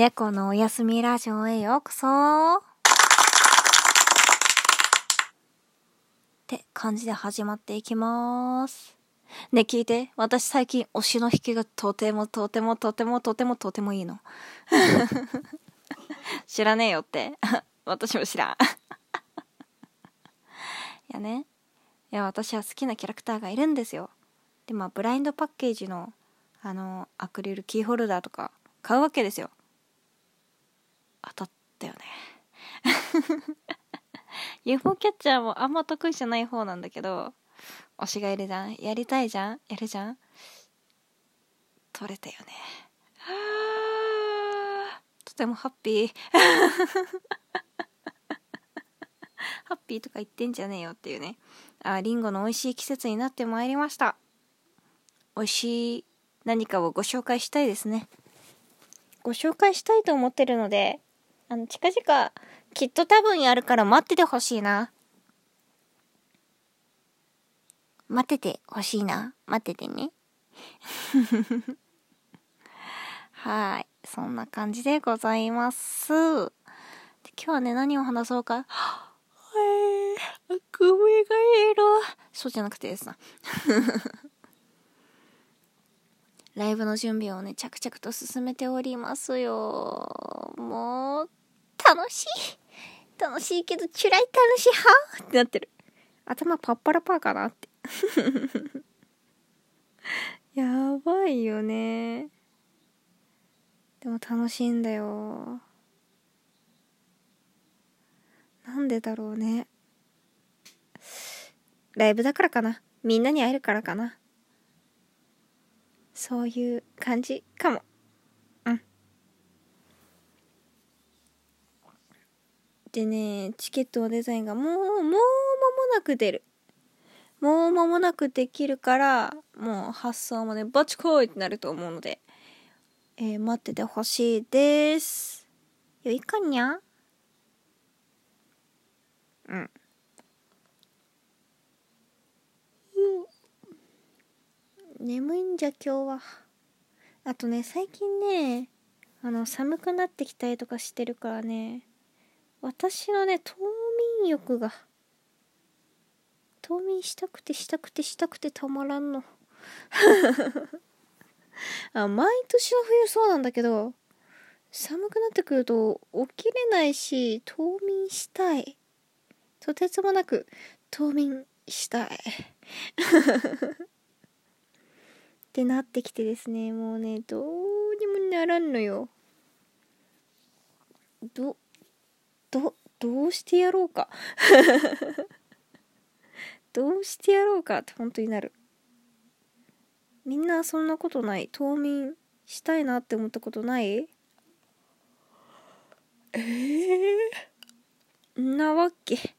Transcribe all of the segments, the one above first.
猫のおやすみラジオへようこそって感じで始まっていきます。ね、聞いて。私最近推しの引きがとてもとてもとてもとてもとてもいいの。知らねえよって。私も知らん。いやね。いや、私は好きなキャラクターがいるんですよ。で、まあ、ブラインドパッケージの、あの、アクリルキーホルダーとか買うわけですよ。当たったよね。UFO キャッチャーもあんま得意じゃない方なんだけど、推しがいるじゃん。やりたいじゃんやるじゃん取れたよね。とてもハッピー。ハッピーとか言ってんじゃねえよっていうね。あ、リンゴの美味しい季節になってまいりました。美味しい何かをご紹介したいですね。ご紹介したいと思ってるので、あの、近々、きっと多分やるから待っててほしいな。待っててほしいな。待っててね。はい。そんな感じでございます。で今日はね、何を話そうか。えー、あくびがいる。そうじゃなくてですな。ライブの準備をね、着々と進めておりますよ。もう、楽しい。楽しいけど、チュライ楽しいはってなってる。頭パッパラパーかなって。やばいよね。でも楽しいんだよ。なんでだろうね。ライブだからかな。みんなに会えるからかな。そういう感じかも。うん。でね、チケットのデザインがもう、もう間もなく出る。もう間もなくできるから、もう発送もね、バチコイってなると思うので、えー待っててほしいです。よいかにゃうん。眠いんじゃ今日は。あとね、最近ね、あの、寒くなってきたりとかしてるからね、私のね、冬眠欲が、冬眠したくてしたくてしたくてたまらんの。あ、毎年の冬そうなんだけど、寒くなってくると起きれないし、冬眠したい。とてつもなく冬眠したい。ってなってきてですね、もうね、どうにもならんのよ。ど、ど、どうしてやろうか。どうしてやろうかって本当になる。みんなそんなことない冬眠したいなって思ったことない？ええー、なわけ。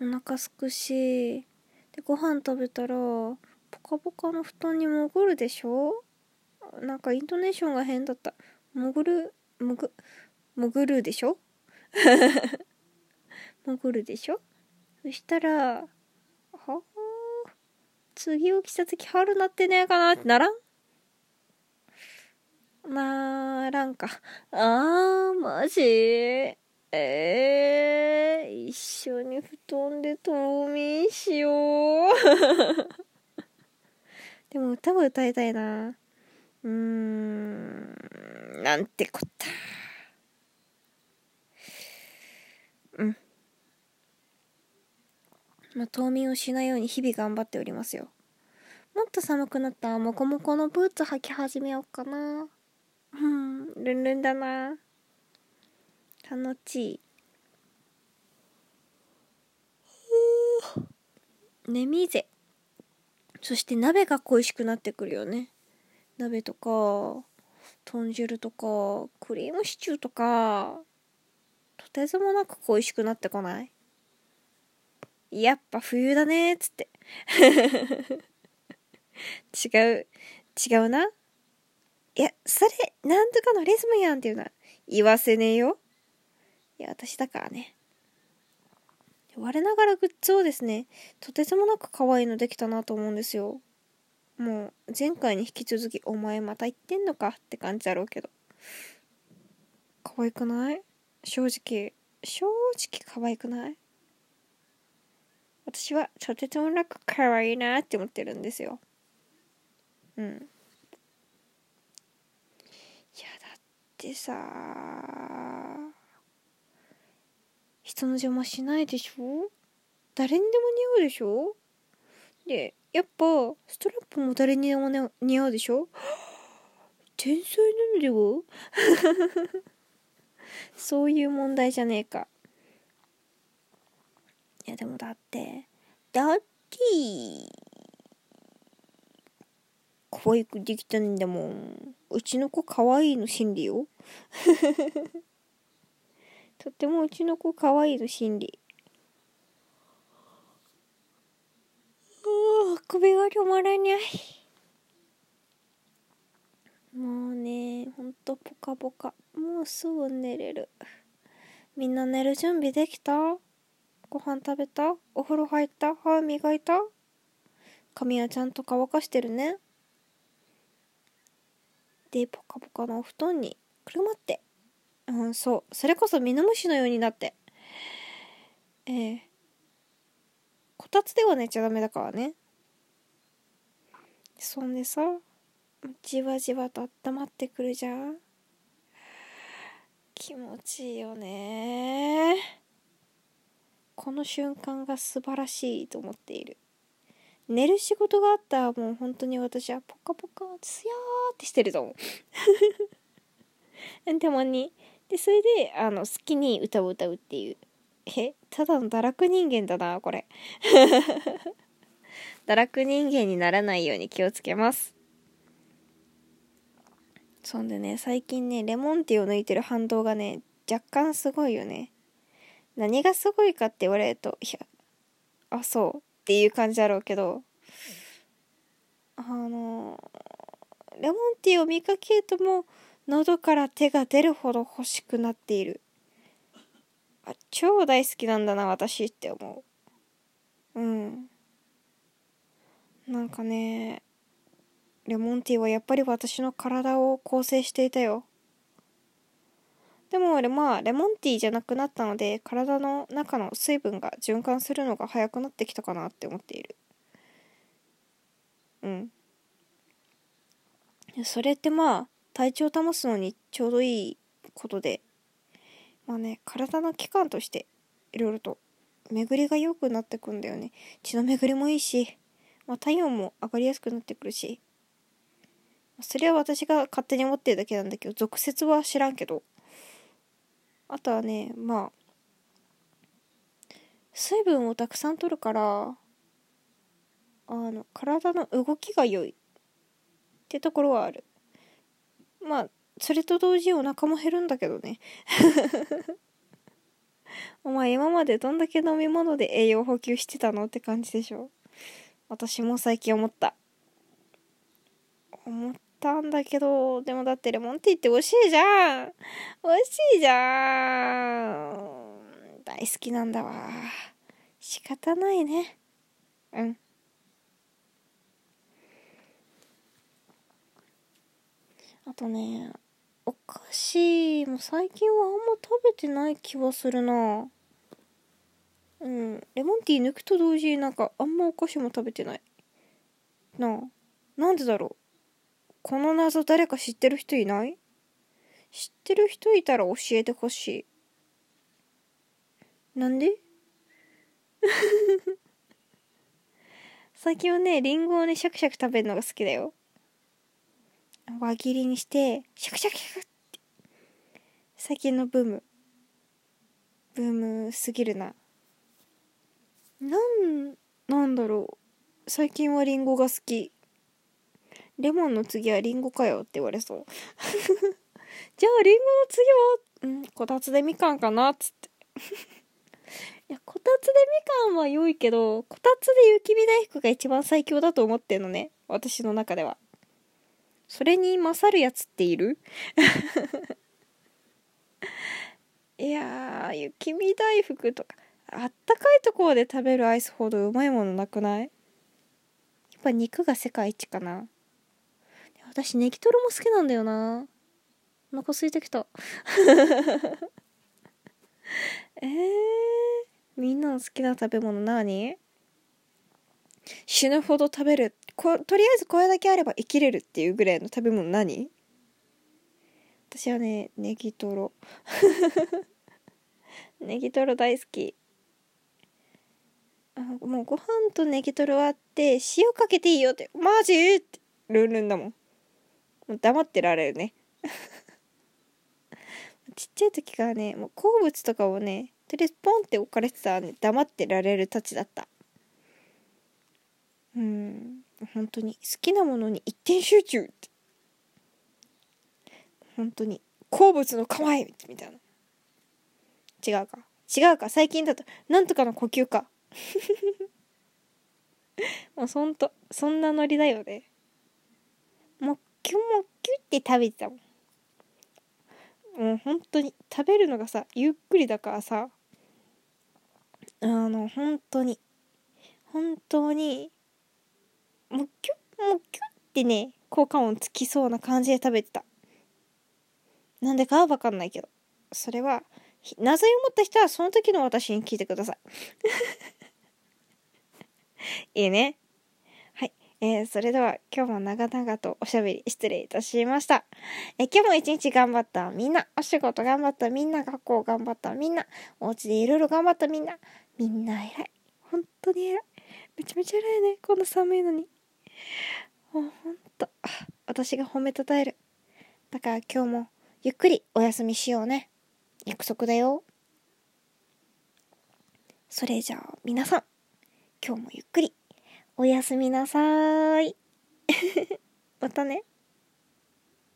お腹すくし、で、ご飯食べたら、ポカポカの布団に潜るでしょ？なんかイントネーションが変だった。潜る、潜、潜るでしょ？潜るでしょ？そしたら、はあ、次起きた時春なってねえかなってならん？ならんか。あー、マジ？えー、一緒に布団で冬眠しよう。でも歌は歌いたいな。うーん、なんてこった。うん。まあ、冬眠をしないように日々頑張っておりますよ。もっと寒くなったら、もこもこのブーツ履き始めようかな。うん、ルンルンだな。楽しい。眠いぜ。そして鍋が恋しくなってくるよね。鍋とか、豚汁とか、クリームシチューとか、とてもなく恋しくなってこない？やっぱ冬だねっつって。違う、違うな？いや、それ、なんとかのリズムやんっていうのは言わせねえよ。いや、私だからね。我ながらグッズをですね、とてつもなく可愛いのできたなと思うんですよ。もう、前回に引き続き、お前また言ってんのかって感じだろうけど。可愛くない？正直正直可愛くない？私はとてつもなく可愛いなって思ってるんですよ。うん。いやだってさ人の邪魔しないでしょ？誰にでも似合うでしょ？でやっぱストラップも誰にでも、ね、似合うでしょ？天才なのでは？そういう問題じゃねえか。いやでもだってだって可愛くできたんだもん。うちの子可愛いの心理よ。とってもうちの子可愛いの心理。あ首が止まらない。もうねほんとポカポカ。うすぐ寝れる。みんな寝る準備できた？ご飯食べた？お風呂入った？歯磨いた？髪はちゃんと乾かしてるね？でポカポカのお布団にくるまって。うんそう。それこそミノムシのようになって。ええこたつでは寝ちゃダメだからね。そんでさじわじわと温まってくるじゃん。気持ちいいよね。この瞬間が素晴らしいと思っている。寝る仕事があったらもう本当に私はポカポカツヤーってしてると思う。たまに。でそれであの好きに歌を歌うっていう。えただの堕落人間だなこれ。堕落人間にならないように気をつけます。そんでね最近ねレモンティーを抜いてる反動がね若干すごいよね何がすごいかって言われると、いや、あ、そうっていう感じだろうけど、あの、レモンティーを見かけるともう喉から手が出るほど欲しくなっている。あ、超大好きなんだな、私って思う。うん。なんかね、レモンティーはやっぱり私の体を構成していたよ。でも俺まあレモンティーじゃなくなったので体の中の水分が循環するのが早くなってきたかなって思っている。うん。それってまあ体調を保つのにちょうどいいことでまあね体の器官としていろいろと巡りが良くなってくんだよね。血の巡りもいいし、まあ、体温も上がりやすくなってくるしそれは私が勝手に思ってるだけなんだけど俗説は知らんけど。あとはねまあ水分をたくさん取るからあの体の動きが良いってところはある。まあそれと同時にお腹も減るんだけどね。お前今までどんだけ飲み物で栄養補給してたのって感じでしょ。私も最近思った。思ったんだけど、でもだってレモンティーって美味しいじゃん。美味しいじゃん。大好きなんだわ。仕方ないね。うん。あとね、お菓子も最近はあんま食べてない気はするな。うん。レモンティー抜くと同時になんかあんまお菓子も食べてない。なあ。なんでだろう。この謎誰か知ってる人いない？知ってる人いたら教えてほしい。なんで？最近はね、リンゴをね、シャクシャク食べるのが好きだよ。輪切りにして、シャクシャクシャクって。最近のブーム。ブームすぎるな。なん、なんだろう。最近はリンゴが好き。レモンの次はリンゴかよって言われそう。じゃあリンゴの次はうんこたつでみかんかなっつって。いやこたつでみかんは良いけどこたつで雪見大福が一番最強だと思ってんのね。私の中では。それに勝るやつっている？いや雪見大福とかあったかいところで食べるアイスほどうまいものなくない？やっぱ肉が世界一かな。私ネギトロも好きなんだよな。お腹空いてきた。えー、みんなの好きな食べ物何？死ぬほど食べる。ことりあえずこれだけあれば生きれるっていうぐらいの食べ物何？私はねネギトロ。ネギトロ大好き。あもうご飯とネギトロあって塩かけていいよって。マジ？ってルンルンだもん。黙ってられるね。ちっちゃい時からねもう好物とかをねとりあえずポンって置かれてたら、ね、黙ってられるたちだった。うん本当に好きなものに一点集中って。本当に好物の構えみたいな。違うか。違うか。最近だとなんとかの呼吸か。もうそんとそんなノリだよね。もっきゅもっきゅって食べてたもん。もう本当に食べるのがさゆっくりだからさあの本当に本当にもっきゅもっきゅってね効果音つきそうな感じで食べてた。なんでかは分かんないけど。それは謎を持った人はその時の私に聞いてください。いいね。えー、それでは今日も長々とおしゃべり失礼いたしました。えー、今日も一日頑張ったみんな、お仕事頑張ったみんな、学校頑張ったみんな、お家でいろいろ頑張ったみんな、みんな偉い。本当に偉い。めちゃめちゃ偉いね。こんな寒いのに。もうほんと、私が褒めたたえる。だから今日もゆっくりお休みしようね。約束だよ。それじゃあ皆さん、今日もゆっくりおやすみなさーい。またね。